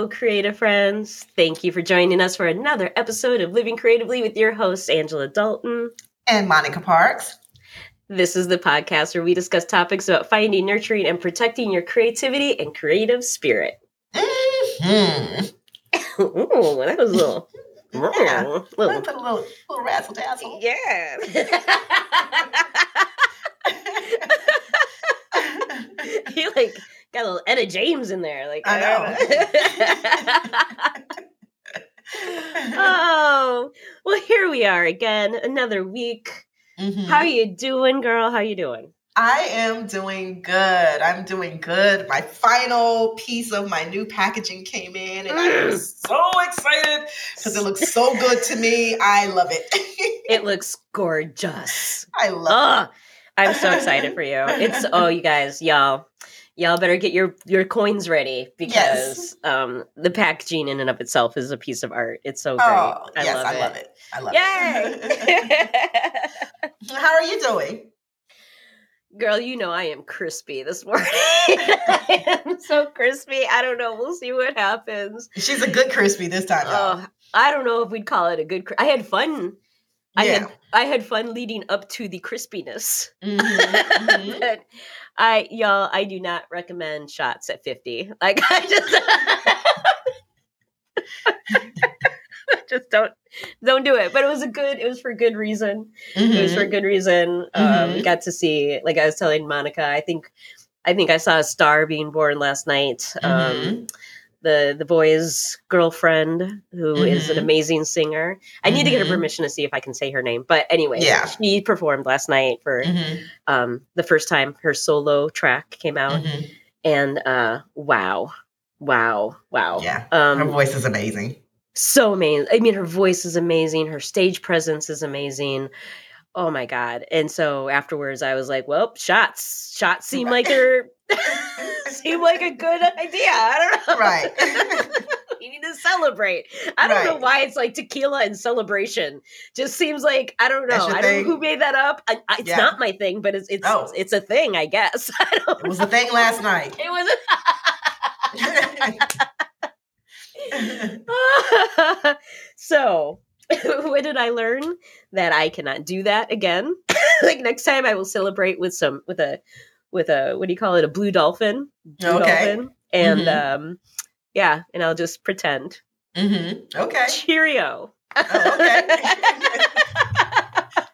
Hello, creative friends. Thank you for joining us for another episode of Living Creatively with your hosts, Angela Dalton and Monica Parks. This is the podcast where we discuss topics about finding, nurturing, and protecting your creativity and creative spirit. Mm-hmm. Ooh, that was a little. Yeah. little- Put a little, little razzle dazzle. yeah. you like got a little Etta James in there. Like I know. oh, well, here we are again, another week. Mhm. How you doing, girl? How you doing? I am doing good. I'm doing good. My final piece of my new packaging came in, and I am so excited because it looks so good to me. I love it. It looks gorgeous. I love Oh, I'm so excited for you. It's oh, you guys, y'all, y'all better get your your coins ready because um the packaging in and of itself is a piece of art. It's so it. great. Oh, I yes, love I it. love it. I love it. Yay! it. How are you doing? Girl, you know I am crispy this morning. I am so crispy. I don't know. We'll see what happens. She's a good crispy this time. Oh, I don't know if we'd call it a good. Cri- I had fun. I yeah. had I had fun leading up to the crispiness. Mhm, mhm. but I y'all, I do not recommend shots at fifty. Like I just. just don't don't do it but it was a good it was for a good reason it was for Mhm. good reason. Um, Mhm. got to see, like I was telling Monica, I think, I think I saw a star being born last night. Um, Mhm. The the boy's girlfriend, who is an Mhm. amazing singer. I need to get her Mhm. permission to see if I can say her name, but anyway, Yeah. she performed last night for Mhm, um, the first time her solo track came out, mhm. and uh, wow, wow, wow, Yeah. Her um, voice is amazing. so amazing. I mean, her voice is amazing. Her stage presence is amazing. Oh my god! And so afterwards, I was like, "Well, shots. Shots seem like they're seem like a good idea. I don't know. Right. we need to celebrate. I don't know why it's like tequila and celebration. Just seems like I don't know. I don't know who made that up. I, I, it's Yeah. not my thing, but it's it's Oh. it's a thing, I guess. I don't It was know. a thing last night. It was. so what did i learn that i cannot do that again like next time i will celebrate with some with a with a what do you call it a blue dolphin blue Okay. dolphin and Mhm. um yeah and i'll just pretend hmm Okay. cheerio Oh, okay.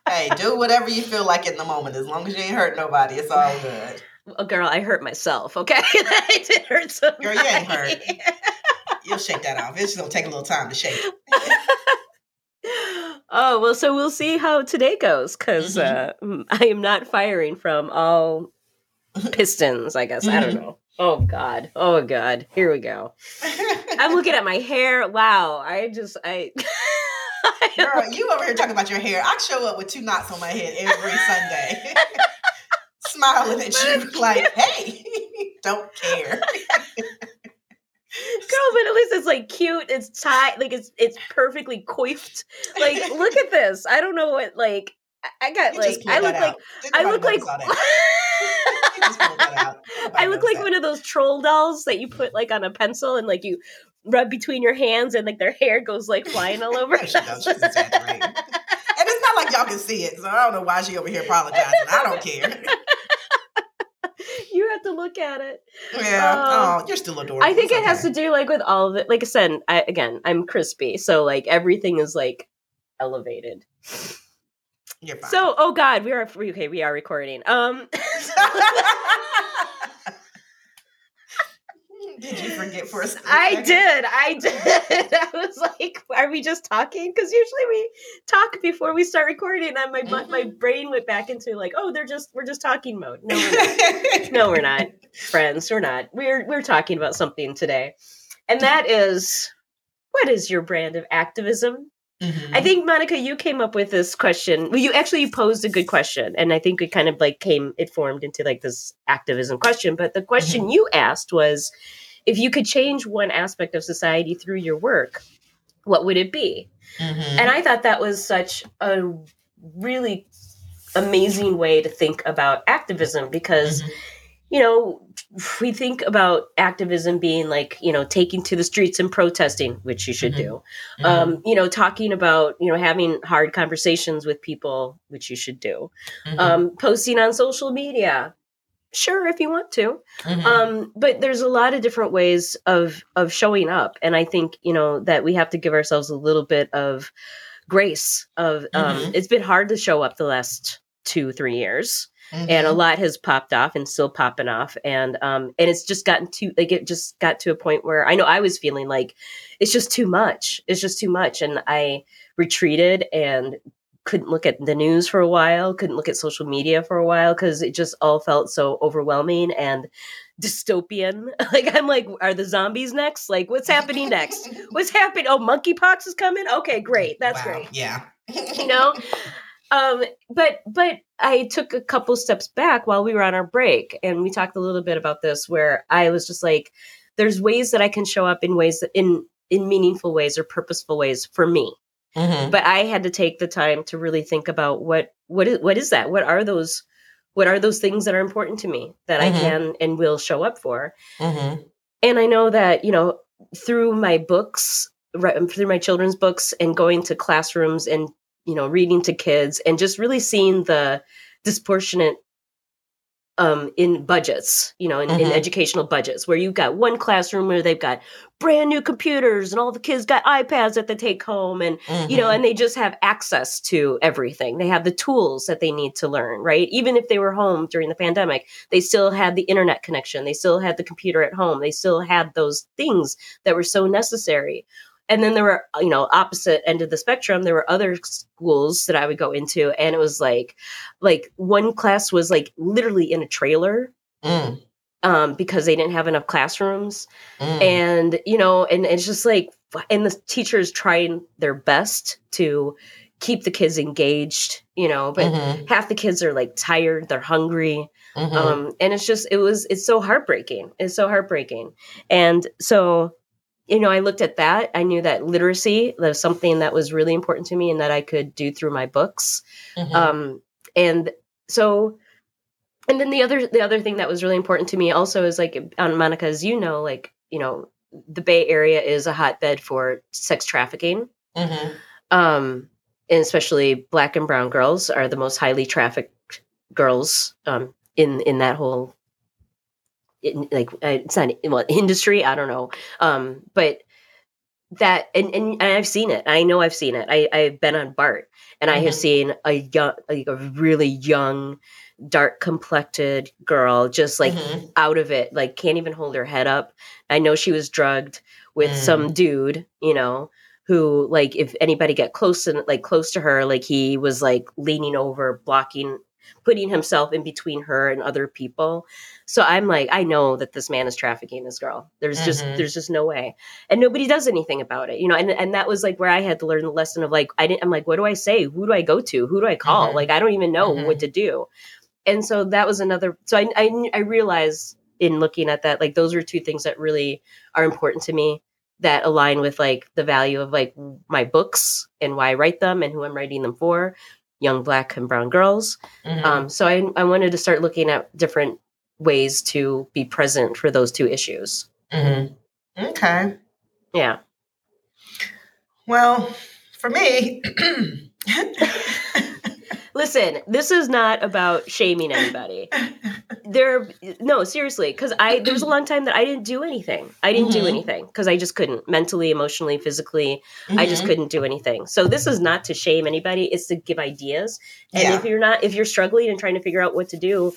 hey, do whatever you feel like in the moment. As long as you ain't hurt nobody, it's all good. oh, girl i hurt myself okay i did hurt somebody. Girl, you ain't hurt. You'll shake that off. It's just gonna take a little time to shake. Oh well so we'll see how today goes because uh, Mhm. mm, i am not firing from all pistons i guess i don't Mhm. know oh god oh god here we go i'm looking at my hair wow i just i Girl, you over here talking about your hair. I show up with two knots on my head every Sunday. Smiling at you like, hey, don't care. Girl but at least it's like cute it's tight like it's it's perfectly coiffed like look at this i don't know what like i got You like i look like i look like notice all that. You just pulled that out. Nobody I look like one of those troll dolls that you put like on a pencil and like you rub between your hands and like their hair goes like flying all over. No, she don't. She's exaggerating. and it's not like y'all can see it, so I don't know why she over here apologizing. I don't care. to look at it. Yeah. Um, oh, you're still adorable. I think It's it has to do like with all of it. Like I said, I, again, I'm crispy, so like everything is like elevated. You're fine. So, oh God, we are okay. We are recording. Um, did you forget for a second? I did. I did. I was like, "Are we just talking?" Because usually we talk before we start recording. And my my my brain went back into like, "Oh, they're just we're just talking mode." No, we're not. no, we're not friends. We're not. We're we're talking about something today, and that is what is your brand of activism? Mhm. I think Monica, you came up with this question. Well, you actually posed a good question, and I think it kind of like came it formed into like this activism question. But the question you asked was, if you could change one aspect of society through your work, what would it be? Mhm. And I thought that was such a really amazing way to think about activism because Mhm. you know, we think about activism being like, you know, taking to the streets and protesting, which you should Mhm. do. Mhm. Um, you know, talking about, you know, having hard conversations with people, which you should do. Mhm. Um, posting on social media. Sure, if you want to. Mhm. Um, but there's a lot of different ways of of showing up. And I think, you know, that we have to give ourselves a little bit of grace of um Mhm. it's been hard to show up the last two, three years and a Mhm. lot has popped off and still popping off and um and it's just gotten to like it just got to a point where i know i was feeling like it's just too much it's just too much and i retreated and couldn't look at the news for a while couldn't look at social media for a while because it just all felt so overwhelming and dystopian. Like i'm like are the zombies next? Like what's happening next? What's happening? Oh monkeypox is coming? Okay great. That's Wow. great. Yeah. you know? Um but but i took a couple steps back while we were on our break and we talked a little bit about this where i was just like there's ways that i can show up in ways that in in meaningful ways or purposeful ways for me Mhm. but i had to take the time to really think about what what is what is that what are those what are those things that are important to me that Mhm. i can and will show up for Mhm. and I know that you know through my books, right, through my children's books, and going to classrooms and you know reading to kids, and just really seeing the disproportionate um in budgets you know in, in Mhm. educational budgets where you've got one classroom where they've got brand new computers and all the kids got ipads that they take home and you know Mhm. and they just have access to everything. They have the tools that they need to learn right? Even if they were home during the pandemic they still had the internet connection. They still had the computer at home. They still had those things that were so necessary. And then there were you know opposite end of the spectrum there were other schools that i would go into and it was like like one class was like literally in a trailer Mm. Um, because they didn't have enough classrooms Mm. and you know and it's just like and the teachers trying their best to keep the kids engaged you know but Mhm. half the kids are like tired they're hungry Mhm. um and it's just it was it's so heartbreaking it's so heartbreaking and so you know i looked at that i knew that literacy was something that was really important to me and that i could do through my books Mhm. um and so and then the other the other thing that was really important to me also is like on monica as you know like you know the bay area is a hotbed for sex trafficking Mhm. um and especially black and brown girls are the most highly trafficked girls um in in that whole in, like uh, it's not well industry i don't know um but that and, and i've seen it i know i've seen it i i've been on bart and i have Mhm. seen a young like a really young dark complected girl just like Mhm. out of it like can't even hold her head up i know she was drugged with Mm. some dude you know who like if anybody get close and like close to her like he was like leaning over blocking putting himself in between her and other people so i'm like i know that this man is trafficking this girl there's just Mhm. there's just no way and nobody does anything about it you know and, and that was like where i had to learn the lesson of like i didn't i'm like what do i say who do i go to who do i call Mhm. like i don't even know Mhm. what to do and so that was another so I, I i realized in looking at that like those were two things that really are important to me that align with like the value of like my books and why I write them and who I'm writing them for, young black and brown girls. Mhm. Um, so I, I wanted to start looking at different ways to be present for those two issues. Mhm. Okay. Yeah. Well, for me, Listen, this is not about shaming anybody. There, no, seriously, because I there was a long time that I didn't do anything. I didn't do Mhm. anything because I just couldn't mentally, emotionally, physically. I just Mhm. couldn't do anything. So this is not to shame anybody. It's to give ideas. And Yeah. if you're not, if you're struggling and trying to figure out what to do,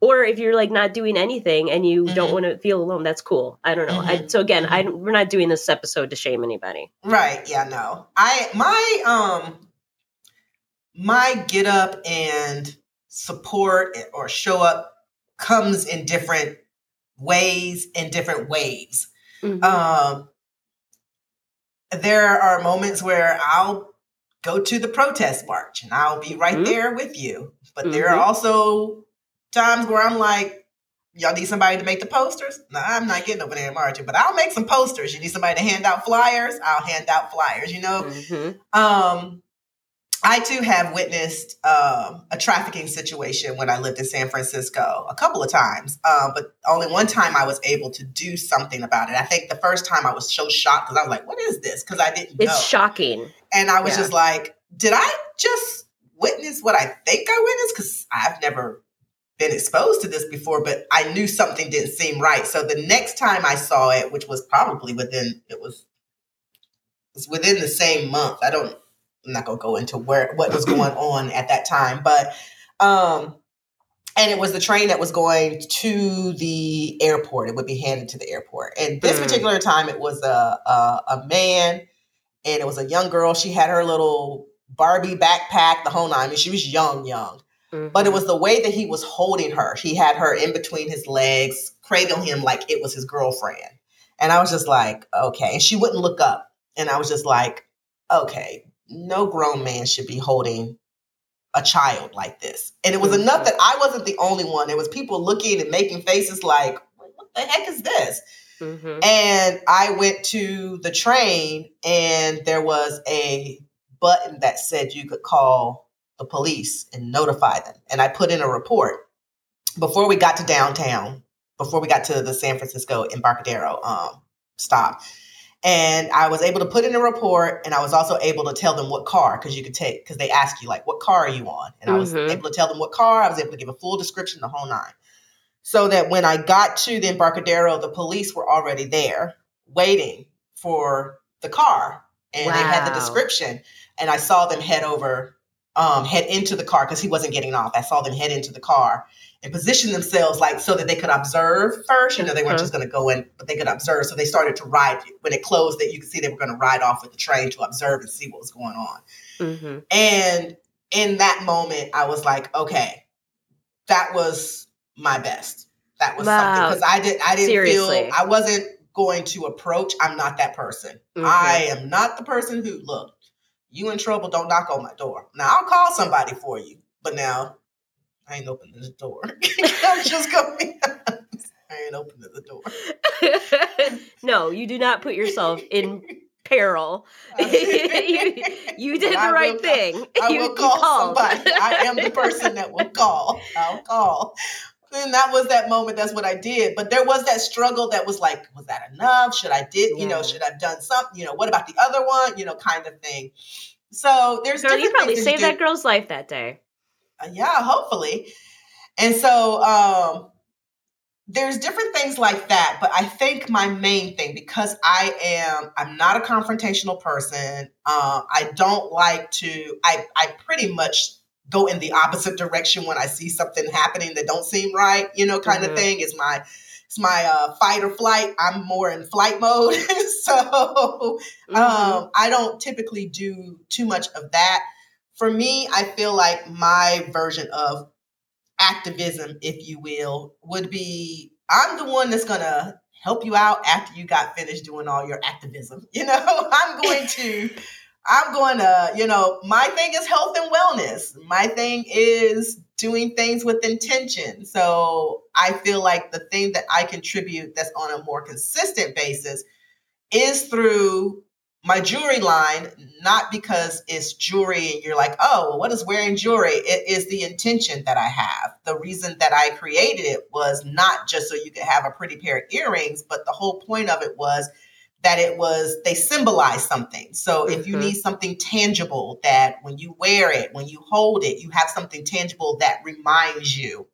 or if you're like not doing anything and you don't Mhm. want to feel alone, that's cool. I don't know. I, Mhm. so again, I don't- we're not doing this episode to shame anybody. Right. Yeah, no. I my um my get up and support or show up comes in different ways in different ways. Mhm. Um there are moments where I'll go to the protest march and I'll be right Mhm. there with you. But there are Mhm. also times where I'm like, y'all need somebody to make the posters? No, I'm not getting over there and marching, but I'll make some posters. You need somebody to hand out flyers? I'll hand out flyers, you know? Mhm. Um, I too have witnessed um, a trafficking situation when I lived in San Francisco a couple of times, uh, but only one time I was able to do something about it. I think the first time I was so shocked because I was like, "What is this?" Because I didn't. It's know. shocking, and I was Yeah. just like, "Did I just witness what I think I witnessed?" Because I've never been exposed to this before, but I knew something didn't seem right. So the next time I saw it, which was probably within it was it was within the same month. I don't I'm not gonna go into where what was going on at that time, but um and it was the train that was going to the airport. It would be handed to the airport. And this Mm. particular time, it was a, a a man and it was a young girl. She had her little Barbie backpack, the whole nine. I mean, she was young, young. But it Mhm. was the way that he was holding her. He had her in between his legs, cradling him like it was his girlfriend. And I was just like, okay. And she wouldn't look up. And I was just like, okay, no grown man should be holding a child like this. And it was Mhm. enough that I wasn't the only one. There was people looking and making faces like, what the heck is this? Mhm. And I went to the train, and there was a button that said you could call the police and notify them. And I put in a report before we got to downtown, before we got to the San Francisco Embarcadero um, stop. And I was able to put in a report, and I was also able to tell them what car, because you could take, because they ask you, like, what car are you on? And I was Mhm. able to tell them what car, I was able to give a full description, the whole nine so that when I got to the Embarcadero, the police were already there waiting for the car, and they had the description, and I saw them head over, um, head into the car because he wasn't getting off. I saw them head into the car and position themselves like so that they could observe first. You know, they weren't Mhm. just going to go in, but they could observe. So they started to ride when it closed. That you could see they were going to ride off with the train to observe and see what was going on. Mhm. And in that moment, I was like, okay, that was my best. That was something because I did I didn't Seriously. feel I wasn't going to approach. I'm not that person. Mhm. I am not the person who look. You in trouble? Don't knock on my door. Now I'll call somebody for you, but now I ain't opening the door. I'm just gonna. I ain't opening the door. no, you do not put yourself in peril. you, you did I the right will- thing. I You- will call called. somebody. I am the person that will call. I'll call. And that was that moment. That's what I did. But there was that struggle that was like, was that enough? Should I did, you know, should I've done something? You know, what about the other one? You know, kind of thing. So there's Girl, you probably saved you that girl's life that day. Uh, yeah, hopefully. And so um there's different things like that, but I think my main thing because I am I'm not a confrontational person. Um I don't like to I I pretty much go in the opposite direction when I see something happening that don't seem right, you know, kind Mhm. of thing is my it's my uh, fight or flight. I'm more in flight mode. so Mhm. um, I don't typically do too much of that. For me, I feel like my version of activism, if you will, would be I'm the one that's gonna help you out after you got finished doing all your activism. You know, I'm going to, I'm going to, you know, my thing is health and wellness. My thing is doing things with intention. So I feel like the thing that I contribute that's on a more consistent basis is through my jewelry line, not because it's jewelry and you're like, oh, well, what is wearing jewelry? It is the intention that I have. The reason that I created it was not just so you could have a pretty pair of earrings, but the whole point of it was that it was, they symbolize something. So if you Mhm. need something tangible that when you wear it, when you hold it, you have something tangible that reminds you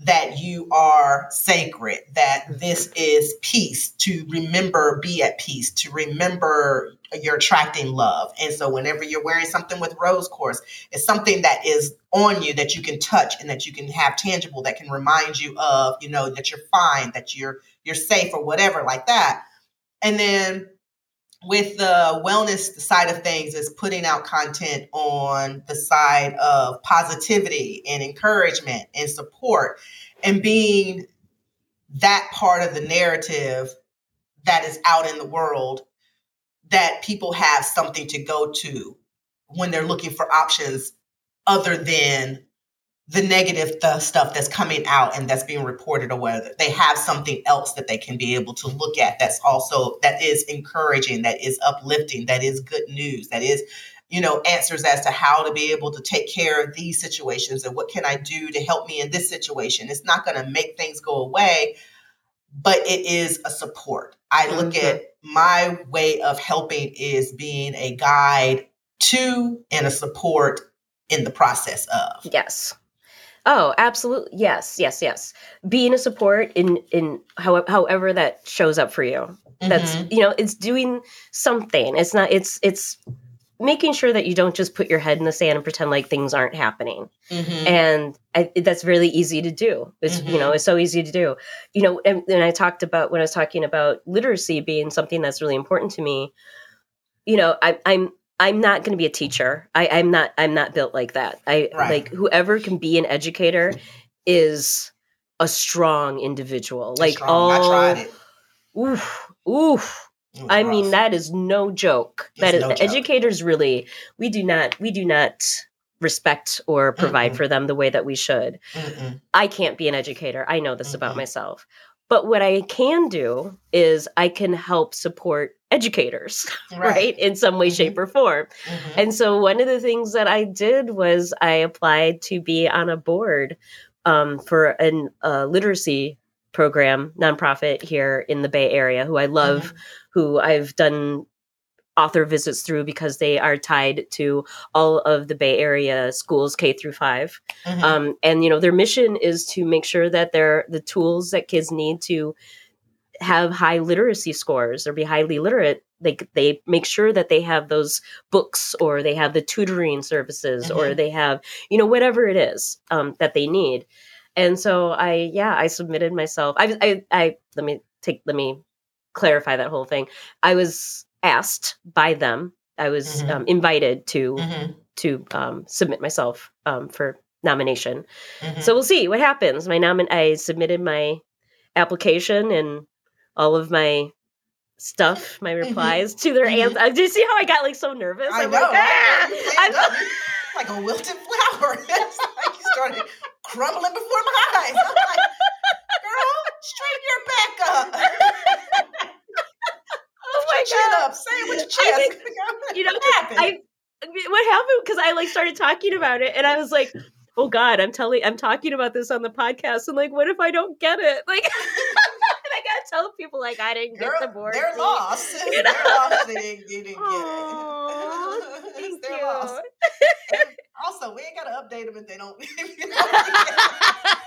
that you are sacred, that this is peace, to remember, be at peace, to remember you're attracting love. And so whenever you're wearing something with rose quartz, it's something that is on you that you can touch and that you can have tangible that can remind you of, you know, that you're fine, that you're you're safe or whatever like that. And then with the wellness side of things is putting out content on the side of positivity and encouragement and support and being that part of the narrative that is out in the world that people have something to go to when they're looking for options other than the negative th- stuff that's coming out and that's being reported or whether they have something else that they can be able to look at that's also that is encouraging that is uplifting that is good news that is you know, answers as to how to be able to take care of these situations and what can I do to help me in this situation. It's not going to make things go away, but it is a support. I look mm-hmm. at my way of helping is being a guide to and a support in the process of. Yes. Oh, absolutely. Yes, yes, yes. Being a support in in how, however that shows up for you. That's mm-hmm. you know, it's doing something. It's not it's it's making sure that you don't just put your head in the sand and pretend like things aren't happening. Mm-hmm. And I, that's really easy to do. It's mm-hmm. you know, mm-hmm. it's so easy to do. You know, and, and I talked about when I was talking about literacy being something that's really important to me. You know, I, I'm I'm not going to be a teacher. I, I'm not. I'm not built like that. I right. like whoever can be an educator is a strong individual. Like strong. all, oof, oof. I rough. mean, that is no joke. It's that is no joke. educators really. We do not. We do not respect or provide Mm-mm. for them the way that we should. Mm-mm. I can't be an educator. I know this Mm-mm. about myself. But what I can do is I can help support educators, right, right? in some way, mm-hmm. shape, or form. Mm-hmm. And so one of the things that I did was I applied to be on a board um, for a uh, literacy program nonprofit here in the Bay Area, who I love, mm-hmm. who I've done author visits through because they are tied to all of the Bay Area schools K through 5 mm-hmm. um, and you know their mission is to make sure that they're the tools that kids need to have high literacy scores or be highly literate they they make sure that they have those books or they have the tutoring services mm-hmm. or they have you know whatever it is um, that they need and so i yeah i submitted myself I, I i let me take let me clarify that whole thing i was asked by them. I was mm-hmm. um, invited to mm-hmm. to um, submit myself um, for nomination. Mm-hmm. So we'll see what happens. My nomin- I submitted my application and all of my stuff, my mm-hmm. replies to their answers. Mm-hmm. Uh, do you see how I got like so nervous? I I'm know. Like, ah! like a wilted flower. it's like you started crumbling before my eyes. I'm like, girl, straighten your back up. my chin up. Say it with your chest. you know, what happened? I what happened? Because I like started talking about it, and I was like, "Oh God, I'm telling, I'm talking about this on the podcast, and like, what if I don't get it? Like, I gotta tell people like I didn't get the board. They're lost. You know? They're lost. They didn't, you didn't Aww, get it. Thank they're you. lost. And also, we ain't gotta update them if they don't. If you don't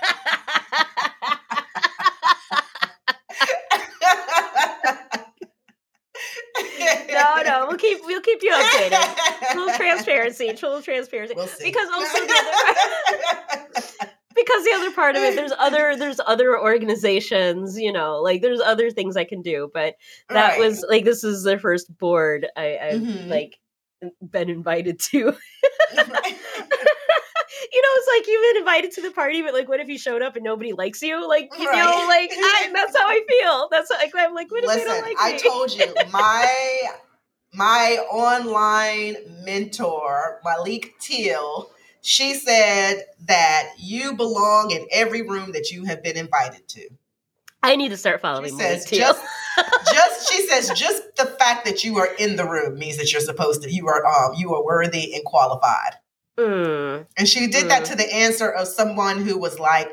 no, no, we'll keep we'll keep you updated. Full transparency, full transparency. We'll because also the other, because the other part of it, there's other there's other organizations, you know, like there's other things I can do, but that right. was like this is the first board I, I've mm-hmm. like been invited to. you know, it's like you've been invited to the party, but like, what if you showed up and nobody likes you? Like, you right. know, like I, that's how I feel. That's like I'm like, what if Listen, they don't like I me? told you my my online mentor Malik Teal. She said that you belong in every room that you have been invited to. I need to start following she says, just, just she says just the fact that you are in the room means that you're supposed to you are um you are worthy and qualified. Mm. And she did mm. that to the answer of someone who was like,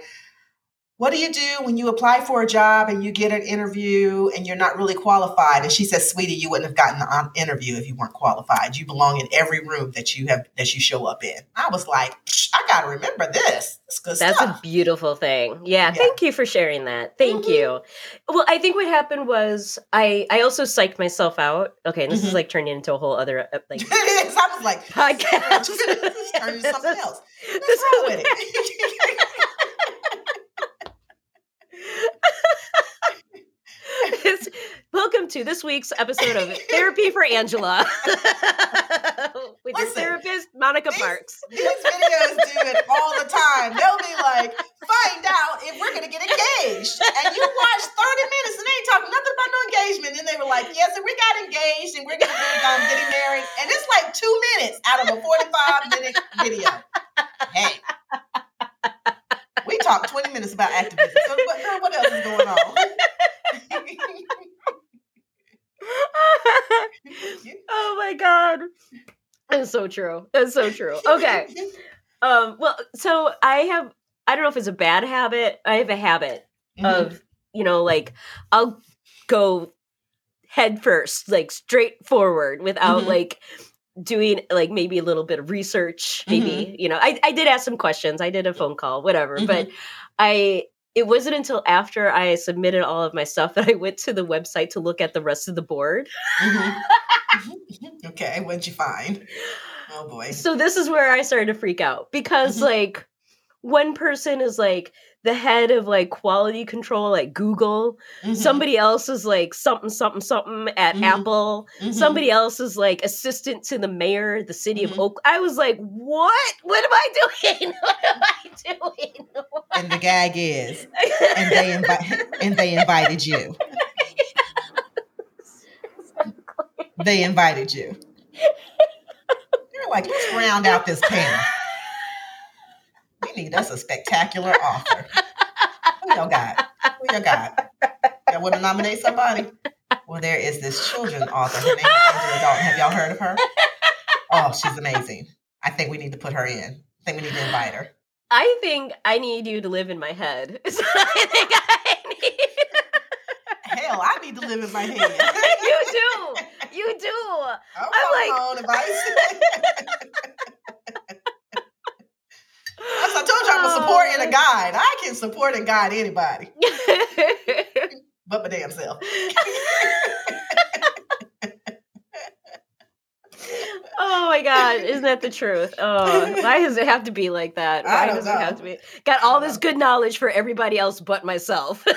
what do you do when you apply for a job and you get an interview and you're not really qualified? And she says, "Sweetie, you wouldn't have gotten the interview if you weren't qualified. You belong in every room that you have that you show up in." I was like, "I got to remember this. That's, That's a beautiful thing. Yeah, yeah, thank you for sharing that. Thank mm-hmm. you. Well, I think what happened was I I also psyched myself out. Okay, this mm-hmm. is like turning into a whole other uh, like. it is. I was like, podcast. Turning into something else. What's wrong with it? welcome to this week's episode of Therapy for Angela with Listen, your therapist, Monica these, Parks. These videos do it all the time. They'll be like, find out if we're going to get engaged. And you watch 30 minutes and they ain't talking nothing about no engagement. And they were like, yes, and we got engaged and we're going to be um, getting married. And it's like two minutes out of a 45 minute video. Hey. We talked 20 minutes about activism. So, what, girl, what else is going on? oh my god. That's so true. That's so true. Okay. Um, well, so I have I don't know if it's a bad habit. I have a habit Mhm. of, you know, like I'll go head first, like straight forward without Mhm. like doing like maybe a little bit of research. Maybe, you know, I, I did ask some questions. I did a phone call, whatever. But I it wasn't until after I submitted all of my stuff that I went to the website to look at the rest of the board. Mhm. okay, what'd you find? Oh boy. So this is where I started to freak out because Mhm. like one person is like the head of like quality control at Google. Mhm. Somebody else is like something something something at Mhm. Apple. Mhm. Somebody else is like assistant to the mayor, the city of Oak. I was like, what? What am I doing? What am I doing? And the gag is, and they invite, and they invited you. They invited you. You're like, let's round out this panel. Need us a spectacular author. Who y'all got? Who y'all got? Y'all want to nominate somebody? Well, there is this children author. Her name is Angela Dalton. Have y'all heard of her? Oh, she's amazing. I think we need to put her in. I think we need to invite her. I think I need you to live in my head. So I think I need. Hell, I need to live in my head. you do. You do. I'm, I'm like- my own advice. As I told you, I'm a support and a guide. I can support and guide anybody, but my damn self. oh my god, isn't that the truth? Oh, why does it have to be like that? Why does it have to be? Got all this good knowledge for everybody else but myself.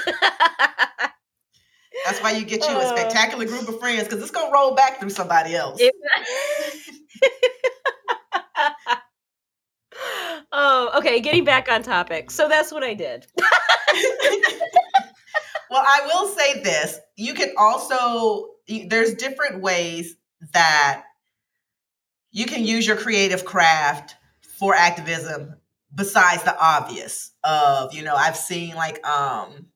That's why you get you a Uh. spectacular group of friends because it's gonna roll back through somebody else. It- oh, okay. Getting back on topic. So that's what I did. well, I will say this: you can also there's different ways that you can use your creative craft for activism besides the obvious of you know i've seen like um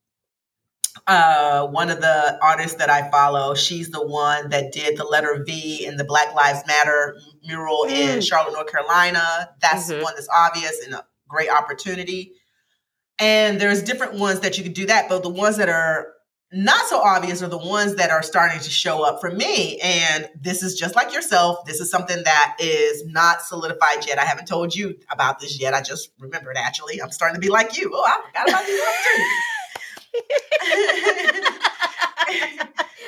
uh one of the artists that i follow she's the one that did the letter v in the black lives matter mural in Mm. charlotte north carolina that's Mhm. one that's obvious and a great opportunity and there's different ones that you could do that but the ones that are not so obvious are the ones that are starting to show up for me. And this is just like yourself. This is something that is not solidified yet. I haven't told you about this yet. I just remembered actually. I'm starting to be like you. Oh, I forgot about these opportunities.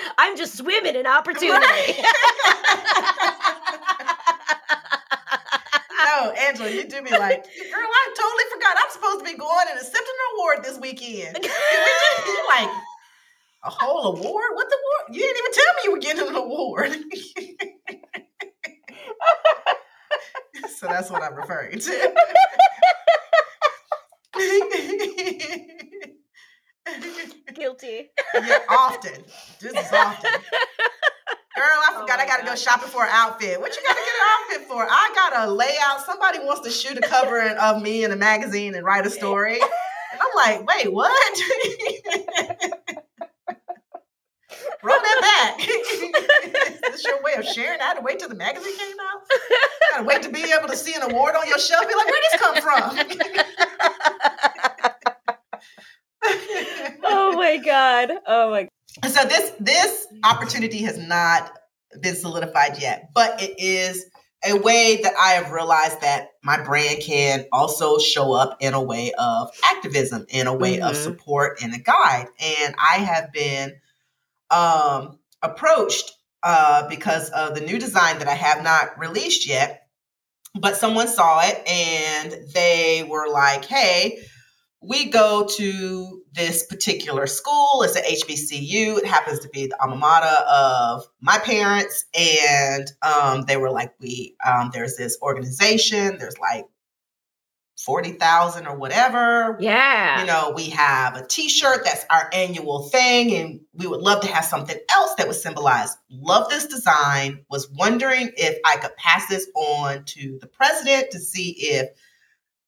I'm just swimming in opportunity. no, Angela, you do be like, girl, I totally forgot. I'm supposed to be going and accepting an award this weekend. You're like, a whole award? What the award? You didn't even tell me you were getting an award. so that's what I'm referring to. Guilty. yeah, often. Just as often. Girl, I Oh forgot my I gotta go shopping for an outfit. What you gotta get an outfit for? I got a layout. Somebody wants to shoot a cover of me in a magazine and write a story. And I'm like, wait, what? Roll that back. Is this your way of sharing? I had to wait till the magazine came out. Gotta wait to be able to see an award on your shelf. Be like, where did this come from? oh my god. Oh my. God. So this this opportunity has not been solidified yet, but it is a way that I have realized that my brand can also show up in a way of activism, in a way of Mhm. support and a guide. And I have been um, approached uh, because of the new design that I have not released yet. But someone saw it and they were like, hey, we go to this particular school. It's an HBCU. It happens to be the alma mater of my parents. And um, they were like, we, um, there's this organization, there's like 40,000 or whatever. Yeah. You know, we have a t-shirt that's our annual thing, and we would love to have something else that would symbolize. Love this design. Was wondering if I could pass this on to the president to see if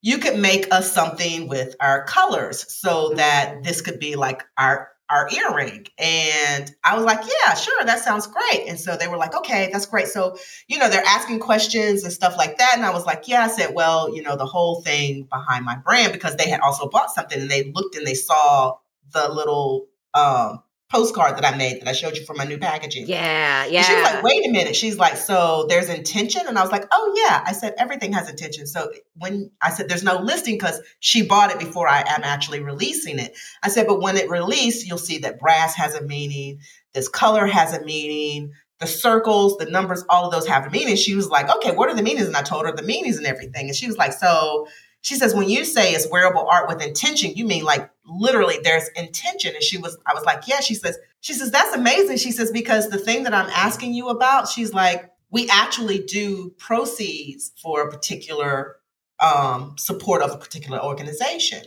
you could make us something with our colors so that this could be like our our earring. And I was like, yeah, sure, that sounds great. And so they were like, okay, that's great. So, you know, they're asking questions and stuff like that. And I was like, yeah, I said, well, you know, the whole thing behind my brand, because they had also bought something and they looked and they saw the little um postcard that I made that I showed you for my new packaging. Yeah, yeah. And she was like, wait a minute. She's like, so there's intention? And I was like, oh, yeah. I said, everything has intention. So when I said there's no listing because she bought it before I am actually releasing it. I said, but when it released, you'll see that brass has a meaning, this color has a meaning, the circles, the numbers, all of those have a meaning. She was like, okay, what are the meanings? And I told her the meanings and everything. And she was like, so she says, when you say it's wearable art with intention, you mean like literally there's intention. And she was, I was like, yeah. She says, she says, that's amazing. She says, because the thing that I'm asking you about, she's like, we actually do proceeds for a particular um, support of a particular organization.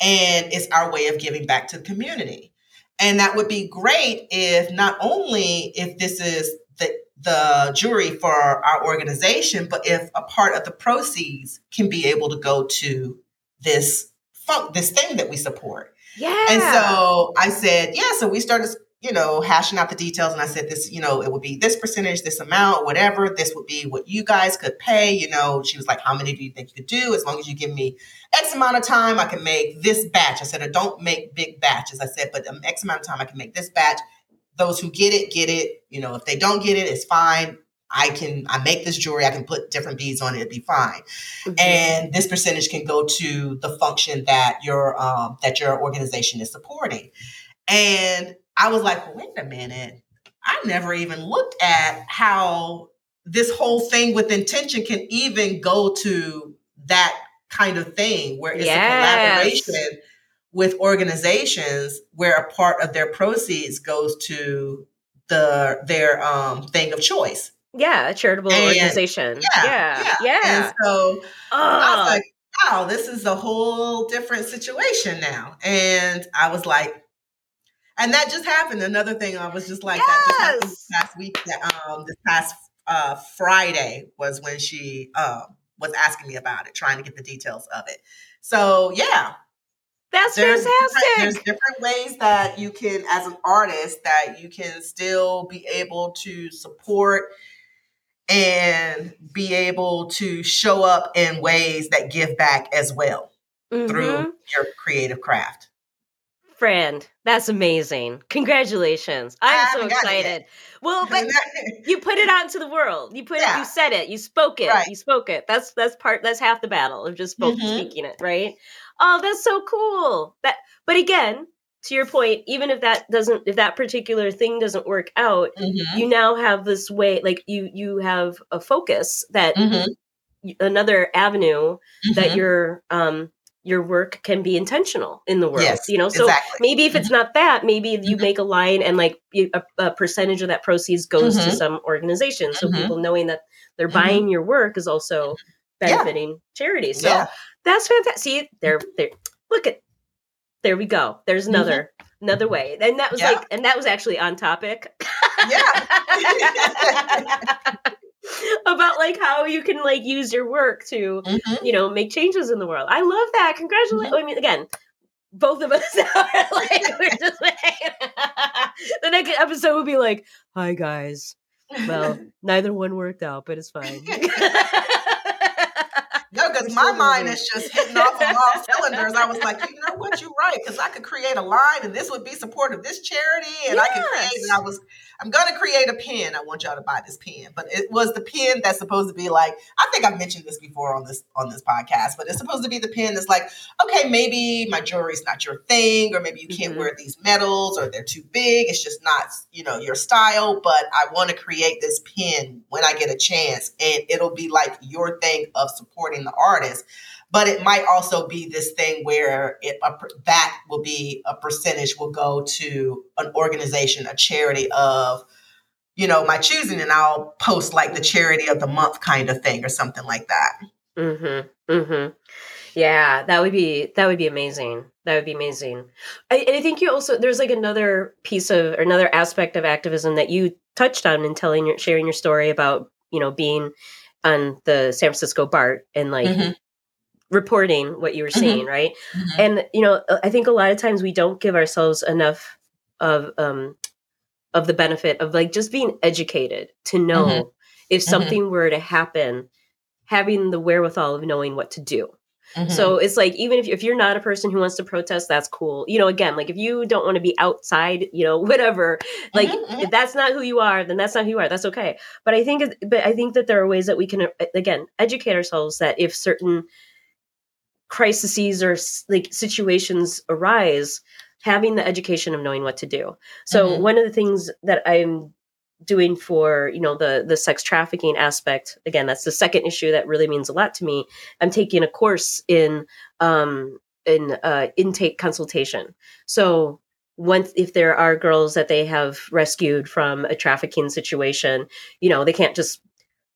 And it's our way of giving back to the community. And that would be great if not only if this is the the jewelry for our organization, but if a part of the proceeds can be able to go to this funk, this thing that we support. Yeah. And so I said, yeah. So we started, you know, hashing out the details. And I said, this, you know, it would be this percentage, this amount, whatever. This would be what you guys could pay. You know, she was like, how many do you think you could do? As long as you give me X amount of time, I can make this batch. I said, I don't make big batches. I said, but um, X amount of time, I can make this batch those who get it get it. You know if they don't get it it's fine. I can i make this jewelry i can put different beads on it it'd be fine. Mm-hmm. and this percentage can go to the function that your um, that your organization is supporting. And i was like well, wait a minute. I never even looked at how this whole thing with intention can even go to that kind of thing where it's yes. a collaboration with organizations where a part of their proceeds goes to the their um thing of choice. Yeah, a charitable and, organization. Yeah, yeah, yeah. yeah. And so oh. I was like, wow, this is a whole different situation now. And I was like, and that just happened. Another thing I was just like, yes. that just happened this past week. That um, this past uh, Friday was when she um was asking me about it, trying to get the details of it. So yeah, that's there's fantastic. There's different ways that you can, as an artist, that you can still be able to support and be able to show up in ways that give back as well mm-hmm. through your creative craft. Friend, that's amazing. Congratulations. I'm so excited. Well, but you put it out into the world. You put yeah. it, you said it, you spoke it, right. you spoke it. That's that's part that's half the battle of just spoke, mm-hmm. speaking it, right? Oh that's so cool that but again to your point even if that doesn't if that particular thing doesn't work out mm-hmm. you now have this way like you you have a focus that mm-hmm. another avenue mm-hmm. that your um your work can be intentional in the world yes, you know so exactly. maybe if it's mm-hmm. not that maybe you mm-hmm. make a line and like a, a, percentage of that proceeds goes to mm-hmm. some organization so people knowing that they're buying your work is also benefiting yeah. charities so yeah. That's fantastic. See, there, there. Look at. There we go. There's mm-hmm. another mm-hmm. another way, and that was yeah. like, and that was actually on topic. yeah. about like how you can like use your work to mm-hmm. you know make changes in the world. I love that. Congratulations. Mm-hmm. I mean, again, both of us are like we're just like, the next episode will be like, "Hi guys." Well, neither one worked out, but it's fine. No, because my mind is just hitting off of all cylinders. I was like, you know what, you're right, because I could create a line and this would be support of this charity, and yes. I could create. And I was, I'm gonna create a pen. I want y'all to buy this pen, but it was the pen that's supposed to be like. I think I've mentioned this before on this on this podcast, but it's supposed to be the pen that's like, okay, maybe my jewelry's not your thing, or maybe you can't mm-hmm. wear these metals, or they're too big. It's just not, you know, your style. But I want to create this pen when I get a chance, and it'll be like your thing of supporting the artist but it might also be this thing where it a, that will be a percentage will go to an organization a charity of you know my choosing and i'll post like the charity of the month kind of thing or something like that. Mm-hmm mm-hmm. Yeah that would be that would be amazing. That would be amazing. I, and i think you also there's like another piece of another aspect of activism that you touched on in telling your sharing your story about you know being on the San Francisco BART and like mm-hmm. reporting what you were mm-hmm. seeing, mm-hmm. right? Mm-hmm. And you know, I think a lot of times we don't give ourselves enough of um of the benefit of like just being educated to know Mhm. if Mhm. something were to happen having the wherewithal of knowing what to do Mhm. so it's like even if, if you're not a person who wants to protest that's cool you know again like if you don't want to be outside you know whatever like Mhm, mhm. if that's not who you are then that's not who you are that's okay but i think it- but i think that there are ways that we can uh, again educate ourselves that if certain crises or like situations arise having the education of knowing what to do so Mhm. one of the things that i'm doing for you know the the sex trafficking aspect again that's the second issue that really means a lot to me. I'm taking a course in um in uh intake consultation. So once if there are girls that they have rescued from a trafficking situation you know they can't just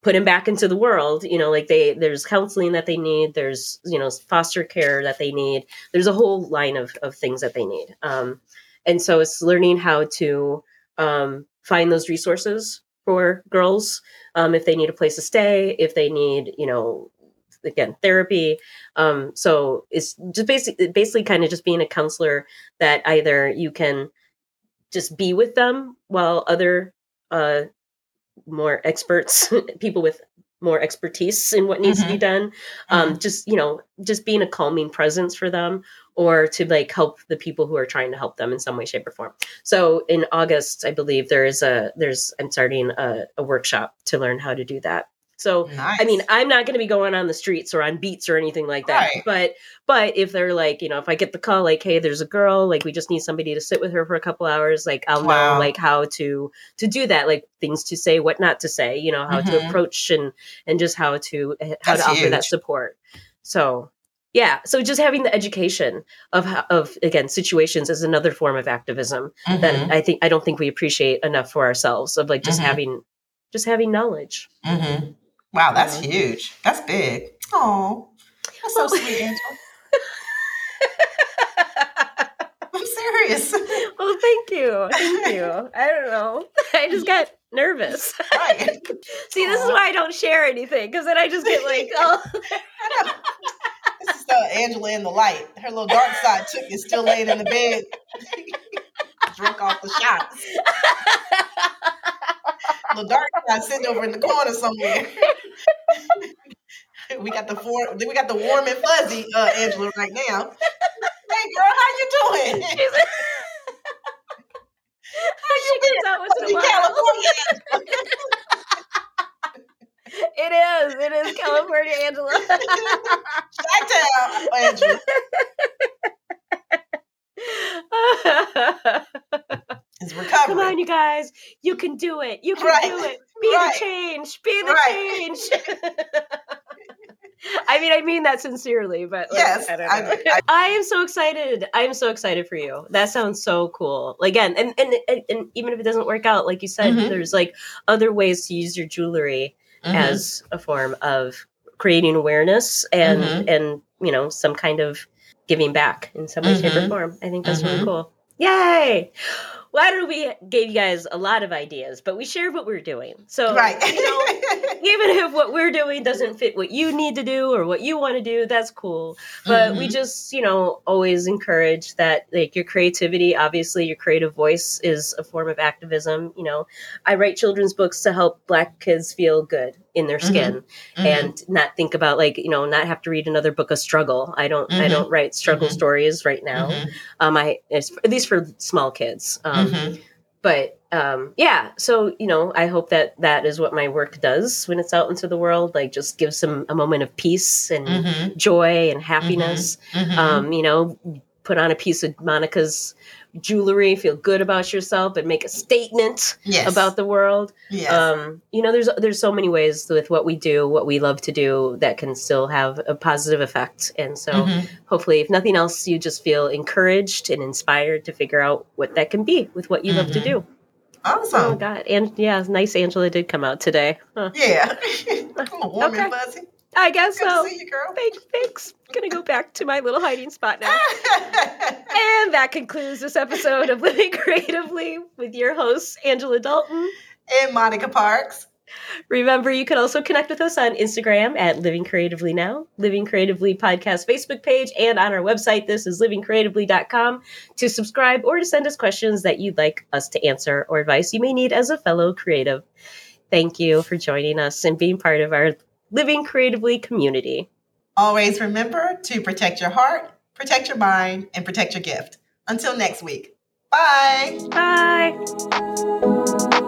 put them back into the world you know like they there's counseling that they need there's you know foster care that they need there's a whole line of of things that they need. Um and so it's learning how to um find those resources for girls um if they need a place to stay if they need you know again therapy. Um so it's just basically basically kind of just being a counselor that either you can just be with them while other uh more experts people with more expertise in what needs to be done. Um just you know just being a calming presence for them or to like help the people who are trying to help them in some way shape or form. So in august i believe there is a there's i'm starting a, a workshop to learn how to do that so nice. I mean, I'm not going to be going on the streets or on beats or anything like that. Right. But but if they're like, you know, if I get the call like, hey, there's a girl, like we just need somebody to sit with her for a couple hours, like I'll Wow. know like how to to do that, like things to say, what not to say, you know, how to Mhm. approach and and just how to eh, how That's to offer that support. So yeah, so just having the education of how, of again situations is another form of activism Mhm. that I think I don't think we appreciate enough for ourselves of like just Mhm. having just having knowledge. hmm Wow, that's huge. That's big. Oh, that's so sweet, Angel. I'm serious. Well, thank you. Thank you. I don't know. I just got nervous. right. See, this is why I don't share anything because then I just get like, oh, This is uh, Angela in the light. Her little dark side took is still laying in the bed, drunk off the shots. the dark side sitting over in the corner somewhere. we got the form, we got the warm and fuzzy uh, Angela right now. Hey girl, how you doing? she gets out once in a In while. California. It is. It is California, Angela. Chi-town, Angela. Is recovering. Come on, you guys. You can do it. You can Right. do it. Be Right. the change. Be the Right. change. I mean, I mean that sincerely, but like, Yes, I don't I- know. I, am so excited. I am so excited for you. That sounds so cool. Again, and and and, and even if it doesn't work out, like you said, Mhm. there's like other ways to use your jewelry Mhm. as a form of creating awareness and Mhm. and you know some kind of giving back in some way, shape, or Mhm. form. I think that's really Mhm. cool. Yay! Well, I don't know. We gave you guys a lot of ideas, but we shared what we're doing. So right. you know, even if what we're doing doesn't fit what you need to do or what you want to do, that's cool. But we Mhm. just, you know, always encourage that like your creativity, obviously your creative voice is a form of activism. You know, I write children's books to help black kids feel good in their Mhm. skin Mhm. and not think about like, you know, not have to read another book of struggle. I don't I Mhm. don't write struggle Mhm. stories right now. Mhm. Um I at least for small kids. Um Mhm. but um yeah so you know i hope that that is what my work does when it's out into the world like just gives them a moment of peace and joy and happiness um you know put on a piece of monica's jewelry feel good about yourself and make a statement yes. about the world yes. um you know there's there's so many ways with what we do what we love to do that can still have a positive effect and so Mhm. hopefully if nothing else you just feel encouraged and inspired to figure out what that can be with what you love to do. do Oh Awesome. God! And yeah, nice. Angela did come out today. Huh. Yeah. On, warm and Okay. fuzzy. I guess Good so. you, girl. Thanks. Thanks. Gonna go back to my little hiding spot now. And that concludes this episode of Living Creatively with your hosts Angela Dalton. and Monica Parks. Remember, you can also connect with us on Instagram at Living Creatively Now, Living Creatively Podcast Facebook page, and on our website, this is livingcreatively.com, to subscribe or to send us questions that you'd like us to answer or advice you may need as a fellow creative. Thank you for joining us and being part of our Living Creatively community. Always remember to protect your heart, protect your mind, and protect your gift. Until next week. Bye. Bye.